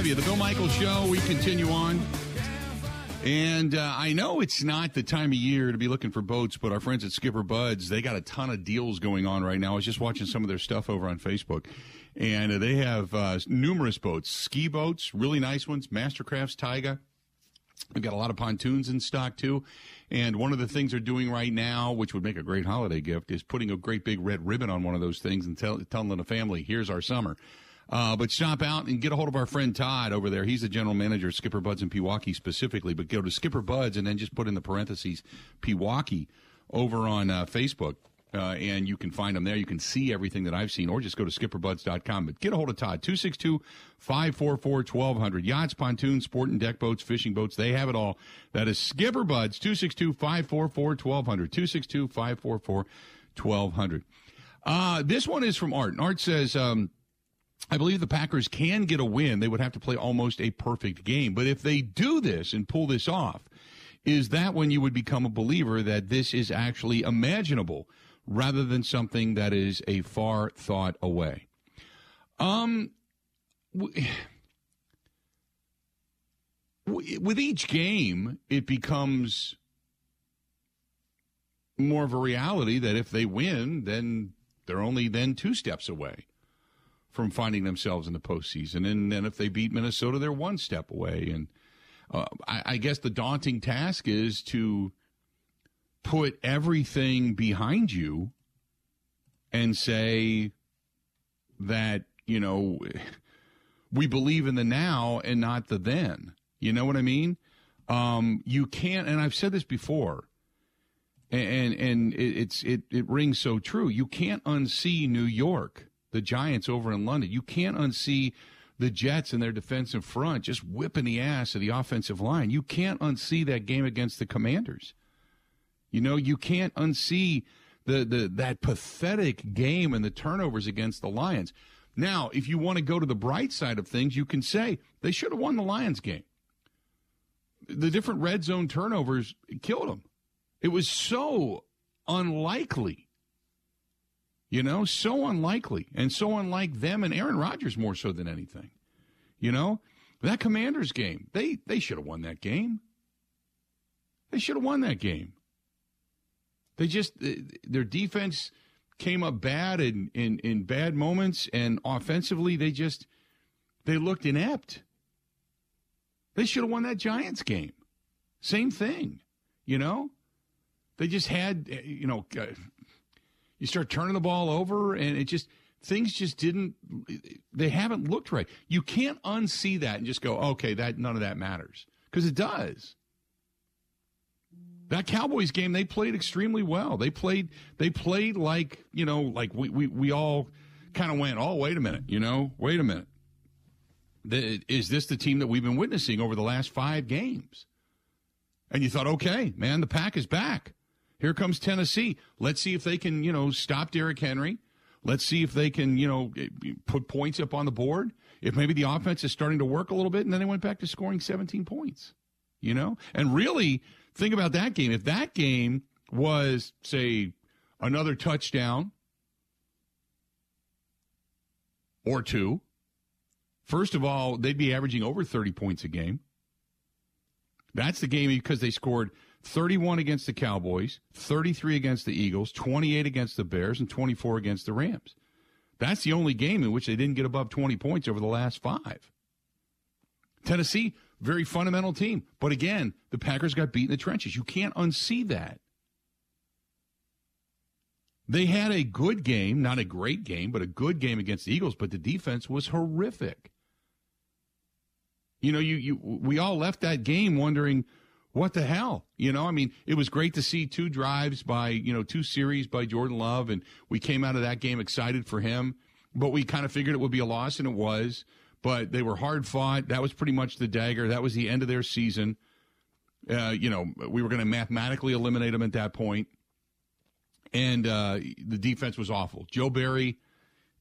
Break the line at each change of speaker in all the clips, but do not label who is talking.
Have you. The Bill Michaels Show. We continue on. And uh, I know it's not the time of year to be looking for boats, but our friends at Skipper Buds, they got a ton of deals going on right now. I was just watching some of their stuff over on Facebook. And uh, they have uh, numerous boats, ski boats, really nice ones, Mastercrafts, Taiga. We've got a lot of pontoons in stock too. And one of the things they're doing right now, which would make a great holiday gift, is putting a great big red ribbon on one of those things and tell, telling the family, here's our summer. Uh, but stop out and get a hold of our friend Todd over there. He's the general manager of Skipper Buds in Pewaukee specifically. But go to Skipper Buds and then just put in the parentheses Pewaukee over on uh, Facebook. Uh, and you can find them there. You can see everything that I've seen, or just go to skipperbuds.com. But get a hold of Todd, 262 544 1200. Yachts, pontoons, sport and deck boats, fishing boats, they have it all. That is Skipper Buds, 262 544 1200. 262 544 1200. Uh, this one is from Art. And Art says, um, I believe the Packers can get a win. They would have to play almost a perfect game. But if they do this and pull this off, is that when you would become a believer that this is actually imaginable rather than something that is a far thought away? Um, with each game, it becomes more of a reality that if they win, then they're only then two steps away from finding themselves in the postseason. And then if they beat Minnesota, they're one step away. And uh, I, I guess the daunting task is to put everything behind you and say that, you know, we believe in the now and not the then. You know what I mean? Um, you can't, and I've said this before, and and it, it's it it rings so true. You can't unsee New York the Giants over in London. You can't unsee the Jets and their defensive front just whipping the ass of the offensive line. You can't unsee that game against the Commanders. You know, you can't unsee the, the that pathetic game and the turnovers against the Lions. Now, if you want to go to the bright side of things, you can say they should have won the Lions game. The different red zone turnovers killed them. It was so unlikely you know, so unlikely and so unlike them and Aaron Rodgers more so than anything. You know, that Commanders game, they they should have won that game. They should have won that game. They just their defense came up bad in, in, in bad moments and offensively they just they looked inept. They should have won that Giants game. Same thing, you know? They just had, you know, uh, you start turning the ball over, and it just things just didn't. They haven't looked right. You can't unsee that and just go, okay, that none of that matters because it does. That Cowboys game, they played extremely well. They played, they played like you know, like we we, we all kind of went, oh, wait a minute, you know, wait a minute. The, is this the team that we've been witnessing over the last five games? And you thought, okay, man, the pack is back. Here comes Tennessee. Let's see if they can, you know, stop Derrick Henry. Let's see if they can, you know, eh, eh, put points up on the board. If maybe the offense is starting to work a little bit, and then they went back to scoring 17 points, you know? And really, think about that game. If that game was, say, another touchdown or two, first of all, they'd be averaging over 30 points a game. That's the game because they scored 31 against the Cowboys, 33 against the Eagles, 28 against the Bears, and 24 against the Rams. That's the only game in which they didn't get above 20 points over the last five. Tennessee, very fundamental team. But again, the Packers got beat in the trenches. You can't unsee that. They had a good game, not a great game, but a good game against the Eagles, but the defense was horrific. You know, you, you we all left that game wondering – what the hell? You know, I mean, it was great to see two drives by, you know, two series by Jordan Love, and we came out of that game excited for him, but we kind of figured it would be a loss, and it was. But they were hard fought. That was pretty much the dagger. That was the end of their season. Uh, you know, we were going to mathematically eliminate them at that point. And uh, the defense was awful. Joe Barry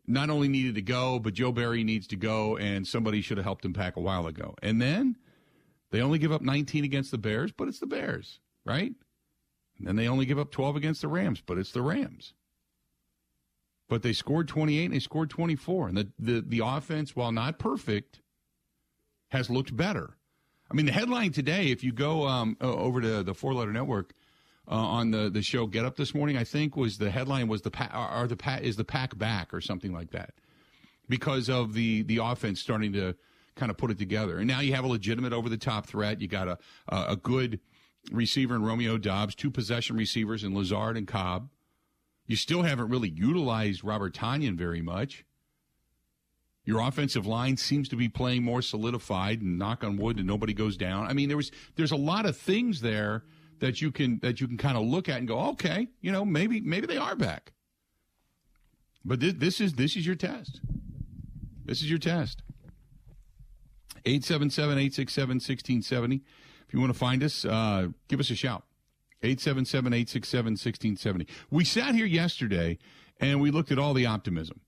not only needed to go, but Joe Barry needs to go, and somebody should have helped him pack a while ago. And then they only give up 19 against the Bears, but it's the Bears, right? And then they only give up 12 against the Rams, but it's the Rams. But they scored 28 and they scored 24. And the, the, the offense, while not perfect, has looked better. I mean, the headline today, if you go um, over to the Four Letter Network uh, on the, the show Get Up this morning, I think was the headline was the pack, are the pack is the pack back or something like that because of the the offense starting to kind of put it together. And now you have a legitimate over the top threat. You got a a good receiver in Romeo Doubs, two possession receivers in Lazard and Cobb. You still haven't really utilized Robert Tonyan very much. Your offensive line seems to be playing more solidified, and knock on wood, and nobody goes down. I mean, there was there's a lot of things there that you can that you can kind of look at and go, okay, you know, maybe maybe they are back. But this, this is this is your test. This is your test. 877 867 1670. If you want to find us, uh, give us a shout. 877 867 1670. We sat here yesterday and we looked at all the optimism.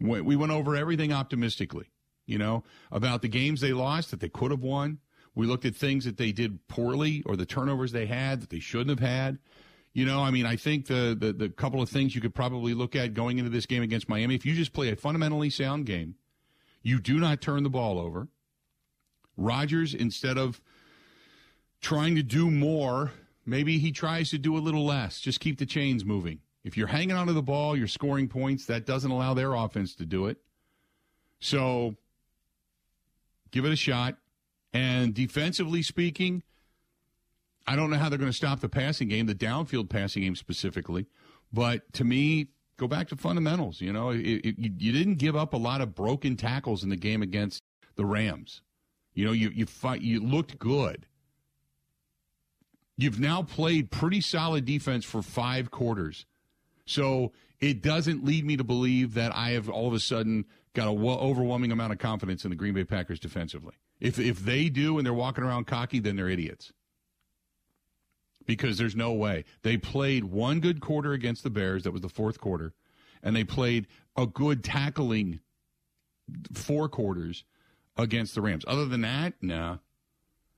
We went over everything optimistically, you know, about the games they lost that they could have won. We looked at things that they did poorly or the turnovers they had that they shouldn't have had. You know, I mean, I think the, the, the couple of things you could probably look at going into this game against Miami, if you just play a fundamentally sound game, you do not turn the ball over. Rodgers, instead of trying to do more, maybe he tries to do a little less. Just keep the chains moving. If you're hanging onto the ball, you're scoring points. That doesn't allow their offense to do it. So give it a shot. And defensively speaking, I don't know how they're going to stop the passing game, the downfield passing game specifically. But to me, go back to fundamentals. You know, it, it, you didn't give up a lot of broken tackles in the game against the Rams. You know, you you fight, you looked good. You've now played pretty solid defense for five quarters. So it doesn't lead me to believe that I have all of a sudden got an overwhelming amount of confidence in the Green Bay Packers defensively. If if they do and they're walking around cocky, then they're idiots. Because there's no way. They played one good quarter against the Bears, that was the fourth quarter, and they played a good tackling four quarters against the Rams. Other than that, nah.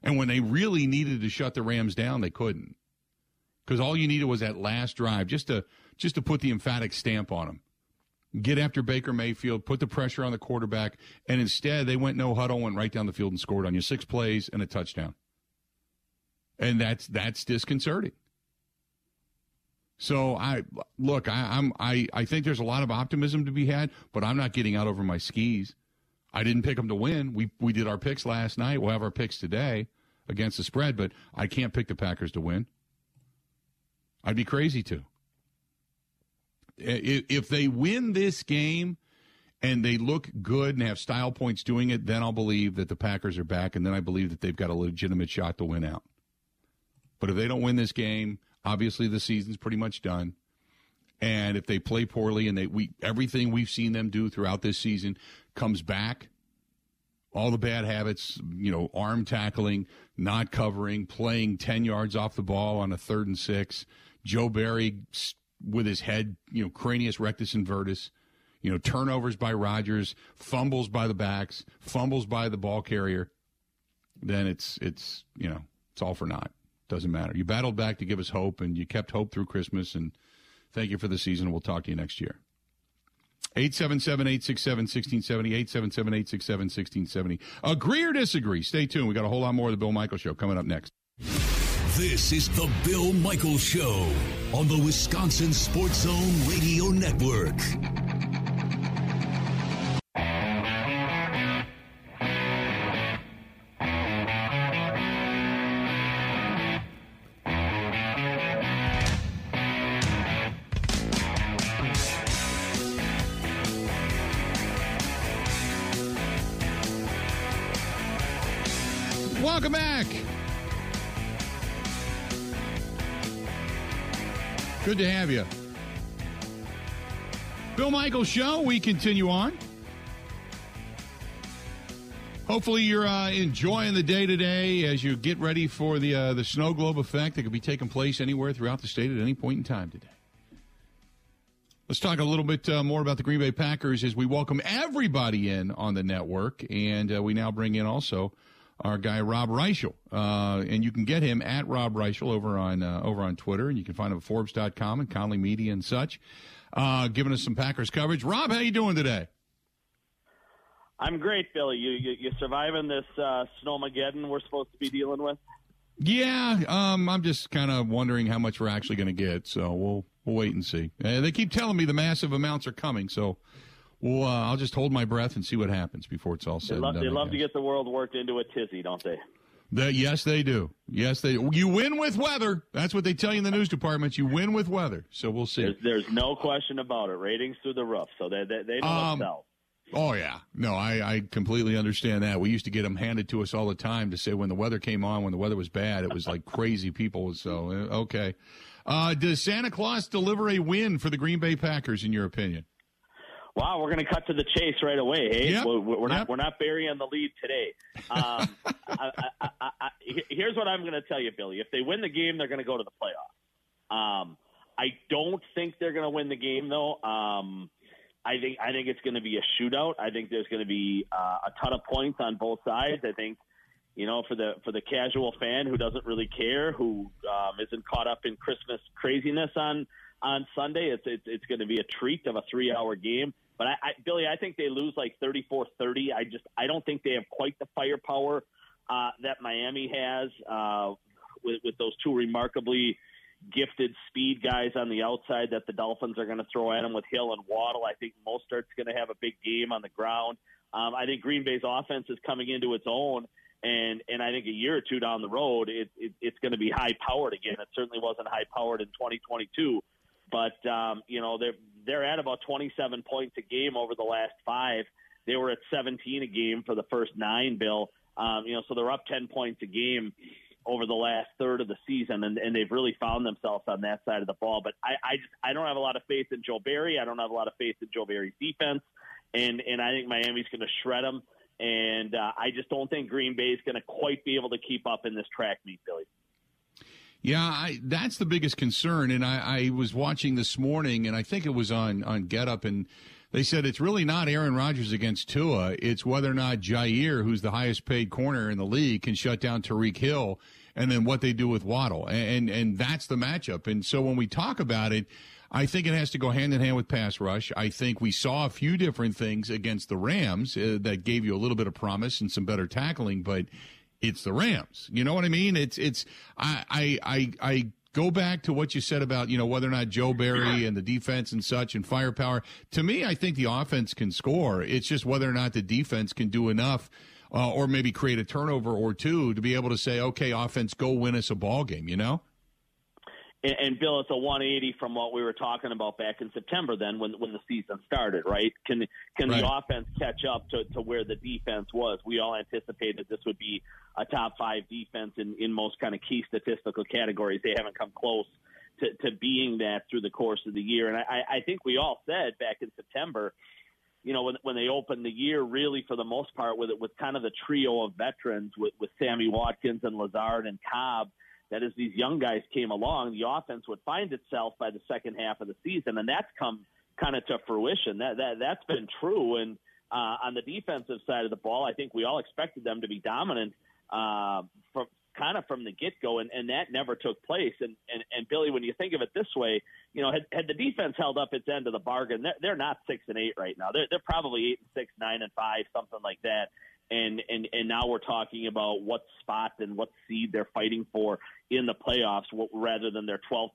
And when they really needed to shut the Rams down, they couldn't. Because all you needed was that last drive just to just to put the emphatic stamp on them. Get after Baker Mayfield, put the pressure on the quarterback, and instead they went no huddle, went right down the field and scored on you six plays and a touchdown. And that's that's disconcerting. So I look, I, am I I think there's a lot of optimism to be had, but I'm not getting out over my skis. I didn't pick them to win. We we did our picks last night. We'll have our picks today against the spread, but I can't pick the Packers to win. I'd be crazy to if they win this game and they look good and have style points doing it, then I'll believe that the Packers are back, and then I believe that they've got a legitimate shot to win out. But if they don't win this game, obviously the season's pretty much done. And if they play poorly and they we everything we've seen them do throughout this season comes back, all the bad habits, you know, arm tackling, not covering, playing 10 yards off the ball on a third and six, Joe Barry with his head, you know, cranius rectus invertus, you know, turnovers by Rodgers, fumbles by the backs, fumbles by the ball carrier, then it's it's you know it's all for naught. Doesn't matter. You battled back to give us hope, and you kept hope through Christmas. And thank you for the season. We'll talk to you next year. 877 867 1670. 877 867 1670. Agree or disagree? Stay tuned. We got a whole lot more of the Bill Michaels Show coming up next.
This is the Bill Michaels Show on the Wisconsin Sports Zone Radio Network.
To have you. Bill Michaels Show, we continue on. Hopefully, you're uh, enjoying the day today as you get ready for the uh, the snow globe effect that could be taking place anywhere throughout the state at any point in time today. Let's talk a little bit uh, more about the Green Bay Packers as we welcome everybody in on the network, and uh, we now bring in also our guy Rob Reischel, uh, and you can get him at Rob Reischel over on uh, over on Twitter, and you can find him at Forbes.com and Conley Media and such, uh, giving us some Packers coverage. Rob, how you doing today?
I'm great, Billy. You you, you surviving this uh, snowmageddon we're supposed to be dealing with?
Yeah, um, I'm just kind of wondering how much we're actually going to get. So we'll we'll wait and see. Uh, they keep telling me the massive amounts are coming, so we'll uh, I'll just hold my breath and see what happens before it's all said.
They love,
and done,
they love to get the world worked into a tizzy, don't they?
The, yes, they do. Yes, they. You win with weather. That's what they tell you in the news departments. You win with weather. So we'll see.
There's, there's no question about it. Ratings through the roof. So they they, they know um, themselves.
Oh yeah, no, I, I completely understand that. We used to get them handed to us all the time to say when the weather came on, when the weather was bad, it was like crazy people. So uh, okay, uh, does Santa Claus deliver a win for the Green Bay Packers in your opinion?
Wow, we're going to cut to the chase right away. Hey,
yep.
we're, we're
yep.
not we're not burying the lead today. Um, I, I, I, here's what I'm going to tell you, Billy. If they win the game, they're going to go to the playoffs. Um, I don't think they're going to win the game though. Um, I think I think it's going to be a shootout. I think there's going to be uh, a ton of points on both sides. I think you know for the for the casual fan who doesn't really care, who um, isn't caught up in Christmas craziness on on Sunday, it's it's, it's going to be a treat of a three hour game. But I, I, Billy, I think they lose like 34-30. I just I don't think they have quite the firepower uh, that Miami has uh, with with those two remarkably gifted speed guys on the outside that the Dolphins are going to throw at them with Hill and Waddle. I think Mostert's going to have a big game on the ground. Um, I think Green Bay's offense is coming into its own, and and I think a year or two down the road, it, it, it's going to be high powered again. It certainly wasn't high powered in 2022, but um, you know they're they're at about 27 points a game over the last five. They were at 17 a game for the first nine, Bill. Um, you know, so they're up 10 points a game over the last third of the season, and, and they've really found themselves on that side of the ball. But I, I, just, I don't have a lot of faith in Joe Barry. I don't have a lot of faith in Joe Barry's defense, and and I think Miami's going to shred them. And uh, I just don't think Green Bay is going to quite be able to keep up in this track meet, Billy.
Yeah, I, that's the biggest concern. And I, I was watching this morning, and I think it was on on Get Up, and they said it's really not Aaron Rodgers against Tua. It's whether or not Jaire, who's the highest paid corner in the league, can shut down Tyreek Hill, and then what they do with Waddle, and and that's the matchup. And so when we talk about it, I think it has to go hand in hand with pass rush. I think we saw a few different things against the Rams uh, that gave you a little bit of promise and some better tackling, but it's the Rams. You know what I mean? It's it's I I I, I go back to what you said about you know whether or not Joe Barry and the defense and such and firepower. To me, I think the offense can score. It's just whether or not the defense can do enough. Uh, or maybe create a turnover or two to be able to say, okay, offense, go win us a ball game. You know.
And, and Bill, it's a 180 from what we were talking about back in September. Then, when when the season started, right? Can can right. the offense catch up to, to where the defense was? We all anticipated this would be a top five defense in in most kind of key statistical categories. They haven't come close to, to being that through the course of the year. And I, I think we all said back in September, you know, when when they opened the year, really for the most part, with it with kind of the trio of veterans with with Sammy Watkins and Lazard and Cobb that as these young guys came along, the offense would find itself by the second half of the season, and that's come kind of to fruition. That that that's been true. And uh, on the defensive side of the ball, I think we all expected them to be dominant uh, from kind of from the get go, and, and that never took place. And, and and Billy, when you think of it this way, you know, had, had the defense held up its end of the bargain, they're, they're not six and eight right now. They're they're probably eight and six, nine and five, something like that and and and now we're talking about what spot and what seed they're fighting for in the playoffs rather than their 12%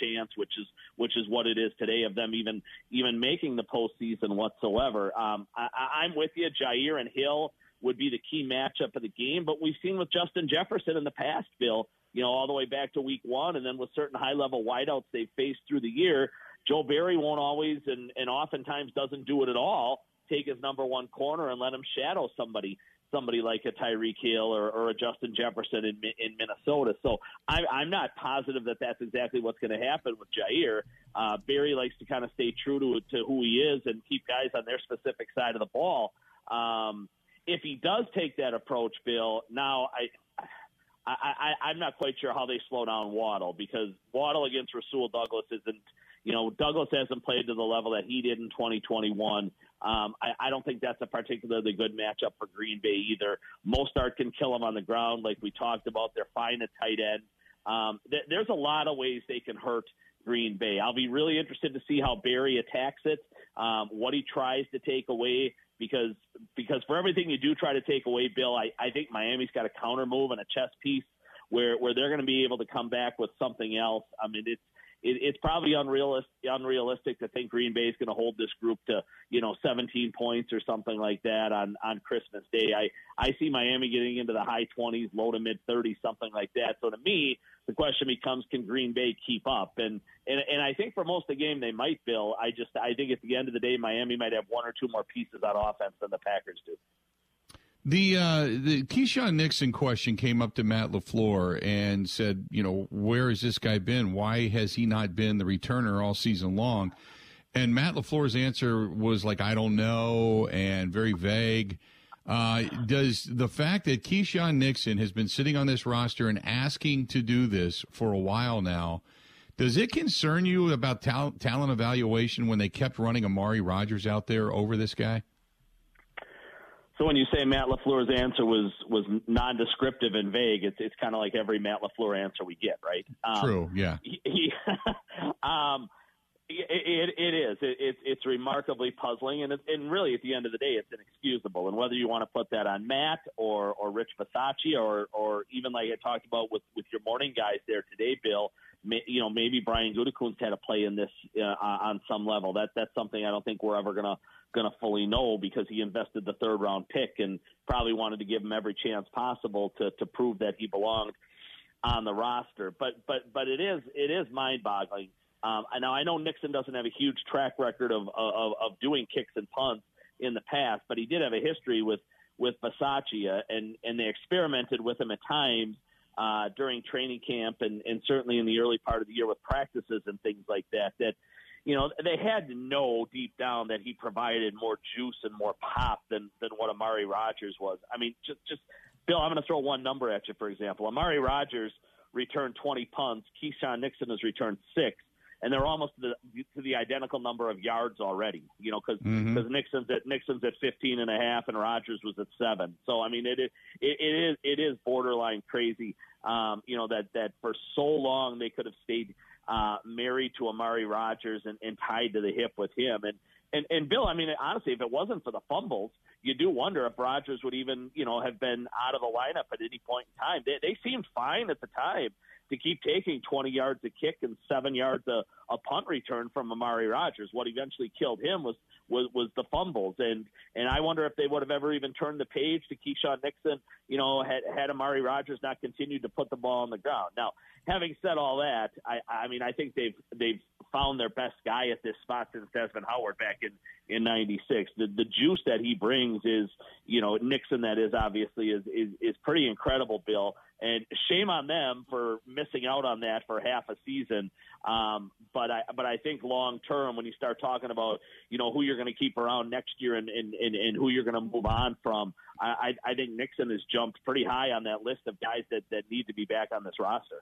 chance which is which is what it is today of them even even making the postseason whatsoever. Um, I, I'm with you. Jaire and Hill would be the key matchup of the game but we've seen with Justin Jefferson in the past Bill you know all the way back to week 1 and then with certain high level wideouts they've faced through the year Joe Barry won't always and and oftentimes doesn't do it at all take his number one corner and let him shadow somebody somebody like a Tyreek Hill or, or a Justin Jefferson in, in Minnesota. So I, I'm not positive that that's exactly what's going to happen with Jaire. Uh, Barry likes to kind of stay true to, to who he is and keep guys on their specific side of the ball. Um, if he does take that approach, Bill, now I, I, I, I'm not quite sure how they slow down Waddle because Waddle against Rasul Douglas isn't – you know, Douglas hasn't played to the level that he did in 2021. Um, I, I don't think that's a particularly good matchup for Green Bay either. Mostert can kill him on the ground, like we talked about. They're fine at tight end. Um, th- there's a lot of ways they can hurt Green Bay. I'll be really interested to see how Barry attacks it, um, what he tries to take away, because because for everything you do try to take away, Bill, I, I think Miami's got a counter move and a chess piece where where they're going to be able to come back with something else. I mean, it's it, it's probably unrealistic unrealistic to think Green Bay is going to hold this group to you know 17 points or something like that on on Christmas Day. I I see Miami getting into the high 20s, low to mid 30s, something like that. So to me, the question becomes, can Green Bay keep up? And and and I think for most of the game they might. Bill, I just I think at the end of the day, Miami might have one or two more pieces on offense than the Packers do.
The uh, the Keisean Nixon question came up to Matt LaFleur and said, you know, where has this guy been? Why has he not been the returner all season long? And Matt LaFleur's answer was like, I don't know, and very vague. Uh, does the fact that Keisean Nixon has been sitting on this roster and asking to do this for a while now, does it concern you about tal- talent evaluation when they kept running Amari Rodgers out there over this guy?
So when you say Matt LaFleur's answer was was non-descriptive and vague, it's it's kind of like every Matt LaFleur answer we get, right?
Um, True. Yeah.
He, he um, it, it is. It, it, it's remarkably puzzling, and it, and really, at the end of the day, it's inexcusable. And whether you want to put that on Matt or or Rich Bisaccia or or even like I talked about with with your morning guys there today, Bill. You know, maybe Brian Gutekunst had a play in this uh, on some level. That that's something I don't think we're ever gonna to fully know because he invested the third round pick and probably wanted to give him every chance possible to to prove that he belonged on the roster. But but but it is it is mind boggling. Um, now I know Nixon doesn't have a huge track record of, of of doing kicks and punts in the past, but he did have a history with with Bisaccia, and and they experimented with him at times uh, during training camp and and certainly in the early part of the year with practices and things like that. That you know, they had to know deep down that he provided more juice and more pop than than what Amari Rodgers was. I mean, just just Bill, I'm going to throw one number at you. For example, Amari Rodgers returned 20 punts. Keisean Nixon has returned six, and they're almost to the, to the identical number of yards already. You know, because mm-hmm. Nixon's at Nixon's at 15 and a half, and Rodgers was at seven. So I mean, it is it, it is it is borderline crazy. Um, you know that that for so long they could have stayed uh, married to Amari Rodgers and, and tied to the hip with him. And, and and Bill, I mean, honestly, if it wasn't for the fumbles, you do wonder if Rodgers would even, you know, have been out of the lineup at any point in time. They, they seemed fine at the time to keep taking 20 yards a kick and seven yards a, a punt return from Amari Rodgers. What eventually killed him was, was was the fumbles, and and I wonder if they would have ever even turned the page to Keisean Nixon. You know, had had Amari Rodgers not continued to put the ball on the ground. Now, having said all that, I I mean I think they've they've found their best guy at this spot since Desmond Howard back in in '96. The the juice that he brings is you know Nixon that is obviously is is, is pretty incredible, Bill. And shame on them for missing out on that for half a season. Um, but I but I think long term, when you start talking about you know who you're going to keep around next year and and, and, and who you're going to move on from, I, I think Nixon has jumped pretty high on that list of guys that that need to be back on this roster.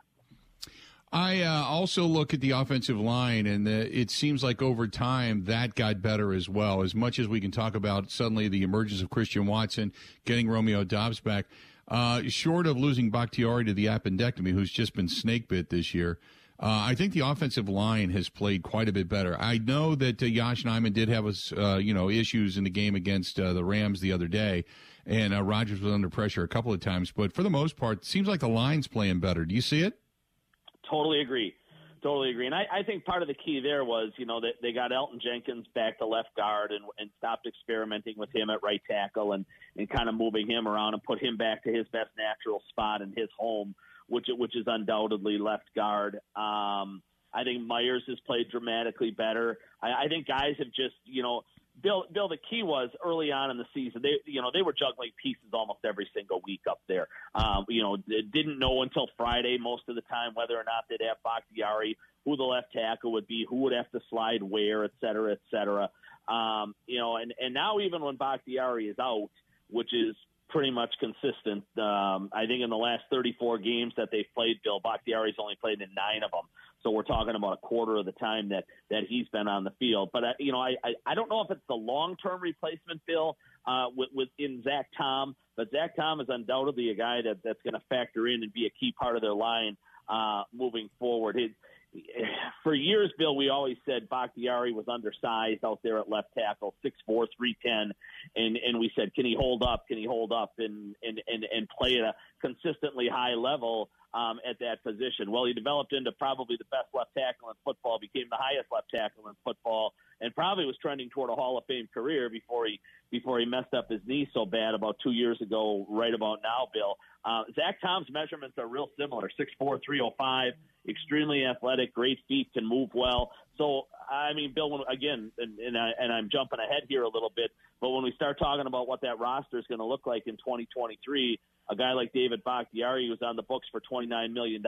I uh, also look at the offensive line, and the, it seems like over time that got better as well. As much as we can talk about suddenly the emergence of Christian Watson, getting Romeo Doubs back, uh, short of losing Bakhtiari to the appendectomy, who's just been snake bit this year. Uh, I think the offensive line has played quite a bit better. I know that uh, Yosh Nijman did have us, uh, you know, issues in the game against uh, the Rams the other day, and uh, Rodgers was under pressure a couple of times. But for the most part, seems like the line's playing better. Do you see it?
Totally agree. Totally agree. And I, I think part of the key there was, you know, that they got Elgton Jenkins back to left guard and, and stopped experimenting with him at right tackle and, and kind of moving him around and put him back to his best natural spot in his home, which which is undoubtedly left guard. Um, I think Myers has played dramatically better. I, I think guys have just, you know, Bill, Bill, the key was early on in the season. They, you know, they were juggling pieces almost every single week up there. Um, you know, didn't know until Friday most of the time whether or not they'd have Bakhtiari, who the left tackle would be, who would have to slide where, et cetera, et cetera. Um, you know, and and now even when Bakhtiari is out, which is pretty much consistent. Um, I think in the last 34 games that they've played, Bill Bakhtiari's only played in nine of them. So we're talking about a quarter of the time that that he's been on the field. But uh, you know, I, I I don't know if it's the long term replacement, Bill, uh, with, with in Zach Tom. But Zach Tom is undoubtedly a guy that that's going to factor in and be a key part of their line uh, moving forward. For years, Bill, we always said Bakhtiari was undersized out there at left tackle, six four, three ten, and and we said, can he hold up? Can he hold up and and and, and play at a consistently high level um, at that position? Well, he developed into probably the best left tackle in football, became the highest left tackle in football, and probably was trending toward a Hall of Fame career before he before he messed up his knee so bad about two years ago. Right about now, Bill. Uh, Zach Tom's measurements are real similar: six four, three oh five extremely athletic, great feet, can move well. So, I mean, Bill, again, and, and, I, and I'm jumping ahead here a little bit, but when we start talking about what that roster is going to look like in 2023, a guy like David Bakhtiari, who's on the books for $29 million,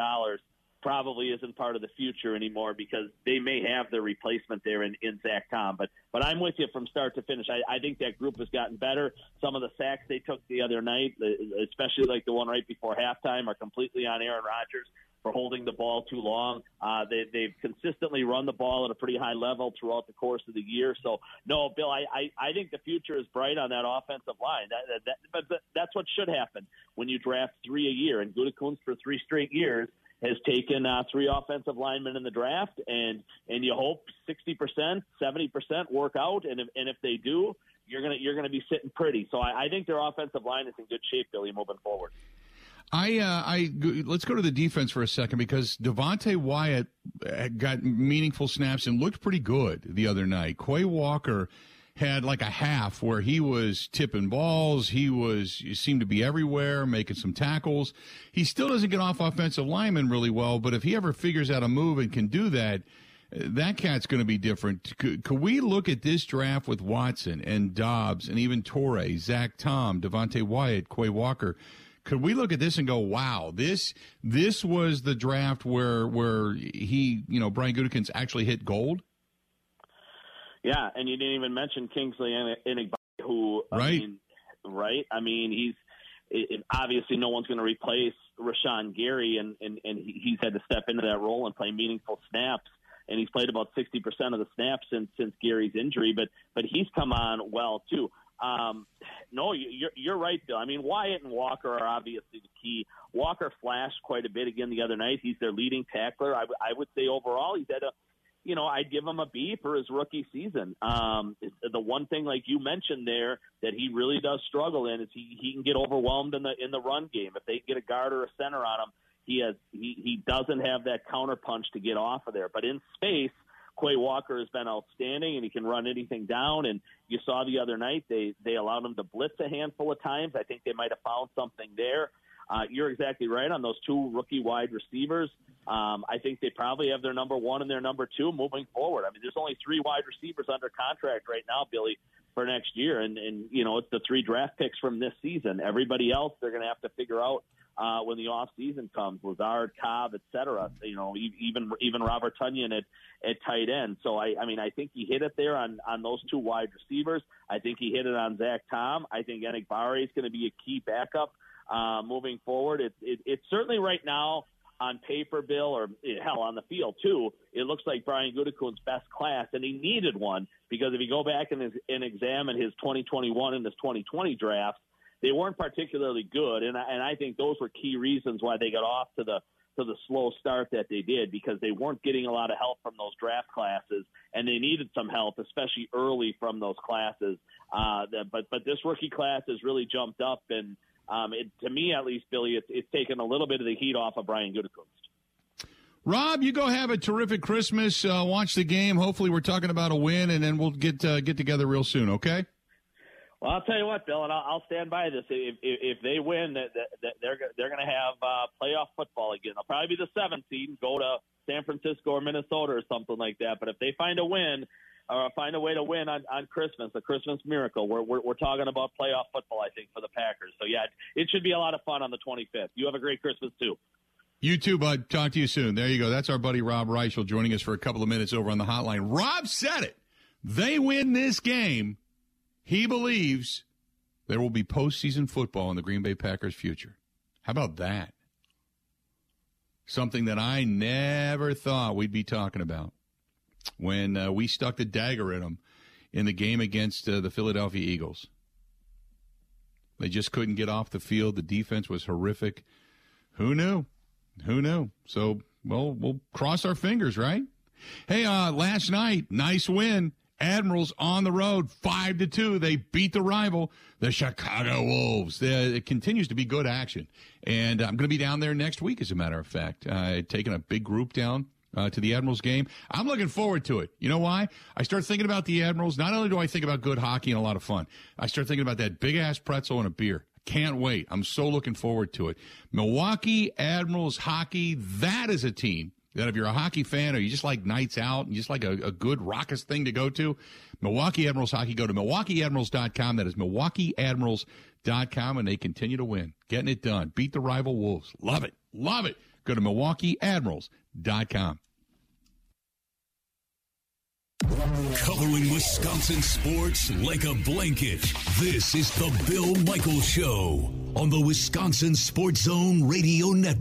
probably isn't part of the future anymore because they may have their replacement there in, in Zach Tom. But but I'm with you from start to finish. I, I think that group has gotten better. Some of the sacks they took the other night, uh, especially like the one right before halftime, are completely on Aaron Rodgers for holding the ball too long. Uh, they, they've consistently run the ball at a pretty high level throughout the course of the year. So, no, Bill, I, I, I think the future is bright on that offensive line. That, that, that, but that's what should happen when you draft three a year. And Gutekunst for three straight years has taken uh, three offensive linemen in the draft, and and you hope sixty percent, seventy percent work out, and if, and if they do, you're gonna you're gonna be sitting pretty. So I, I think their offensive line is in good shape, Billy, moving forward.
I, uh, I let's go to the defense for a second because Devonte Wyatt uh, got meaningful snaps and looked pretty good the other night. Quay Walker had like a half where he was tipping balls. He was he seemed to be everywhere, making some tackles. He still doesn't get off offensive linemen really well, but if he ever figures out a move and can do that, that cat's going to be different. Could, could, we look at this draft with Watson and Doubs and even Toure, Zach Tom, Devonte Wyatt, Quay Walker? Could we look at this and go, wow, this this was the draft where where he, you know, Brian Gutekunst actually hit gold?
Yeah, and you didn't even mention Kingsley Enagbare, who, I
right,
mean, right? I mean, he's it, obviously no one's going to replace Rashan Gary, and, and and he's had to step into that role and play meaningful snaps. And he's played about sixty percent of the snaps since since Gary's injury, but but he's come on well too. Um, no, you're, you're right, Bill. I mean, Wyatt and Walker are obviously the key. Walker flashed quite a bit again the other night. He's their leading tackler. I, w- I would say overall, he's had a, you know, I'd give him a B for his rookie season. Um, the one thing, like you mentioned there, that he really does struggle in is he, he can get overwhelmed in the in the run game. If they get a guard or a center on him, he has he, he doesn't have that counter punch to get off of there. But in space, Quay Walker has been outstanding, and he can run anything down. And you saw the other night they they allowed him to blitz a handful of times. I think they might have found something there. Uh, you're exactly right on those two rookie wide receivers. Um, I think they probably have their number one and their number two moving forward. I mean, there's only three wide receivers under contract right now, Billy, for next year, and and you know it's the three draft picks from this season. Everybody else, they're going to have to figure out uh, when the off season comes. Lazard, Cobb, et cetera. You know, even even Robert Tonyan at at tight end. So I, I mean, I think he hit it there on on those two wide receivers. I think he hit it on Zach Tom. I think Enagbare is going to be a key backup uh, moving forward. It's it, it's certainly right now on paper, Bill, or hell on the field too. It looks like Brian Gutekunst's best class, and he needed one because if you go back and, and examine his 2021 and his 2020 drafts they weren't particularly good, and I, and I think those were key reasons why they got off to the to the slow start that they did because they weren't getting a lot of help from those draft classes, and they needed some help, especially early from those classes. Uh, but but this rookie class has really jumped up, and um, it, to me at least, Billy, it's, it's taken a little bit of the heat off of Brian Gutekunst.
Rob, you go have a terrific Christmas. Uh, watch the game. Hopefully, we're talking about a win, and then we'll get uh, get together real soon. Okay.
Well, I'll tell you what, Bill, and I'll, I'll stand by this. If, if, if they win, that, that, they're they're going to have uh, playoff football again. They'll probably be the seventh seed go to San Francisco or Minnesota or something like that. But if they find a win or find a way to win on, on Christmas, a Christmas miracle, we're, we're we're talking about playoff football. I think for the Packers. So yeah, it should be a lot of fun on the 25th. You have a great Christmas too.
You too, bud. Talk to you soon. There you go. That's our buddy Rob Reischel joining us for a couple of minutes over on the hotline. Rob said it. They win this game. He believes there will be postseason football in the Green Bay Packers' future. How about that? Something that I never thought we'd be talking about when uh, we stuck the dagger in them in the game against uh, the Philadelphia Eagles. They just couldn't get off the field. The defense was horrific. Who knew? Who knew? So well, we'll cross our fingers, right? Hey, uh, last night, nice win. Admirals on the road, five to two. They beat the rival, the Chicago Wolves. it continues to be good action, and I'm going to be down there next week. As a matter of fact, uh, taking a big group down uh, to the Admirals game. I'm looking forward to it. You know why? I start thinking about the Admirals. Not only do I think about good hockey and a lot of fun, I start thinking about that big ass pretzel and a beer. Can't wait. I'm so looking forward to it. Milwaukee Admirals hockey, that is a team that if you're a hockey fan or you just like nights out and just like a, a good raucous thing to go to, Milwaukee Admirals hockey, go to MilwaukeeAdmirals.com. That is MilwaukeeAdmirals.com, and they continue to win. Getting it done. Beat the rival Wolves. Love it. Love it. Go to MilwaukeeAdmirals.com.
Covering Wisconsin sports like a blanket. This is the Bill Michaels Show on the Wisconsin Sports Zone Radio Network.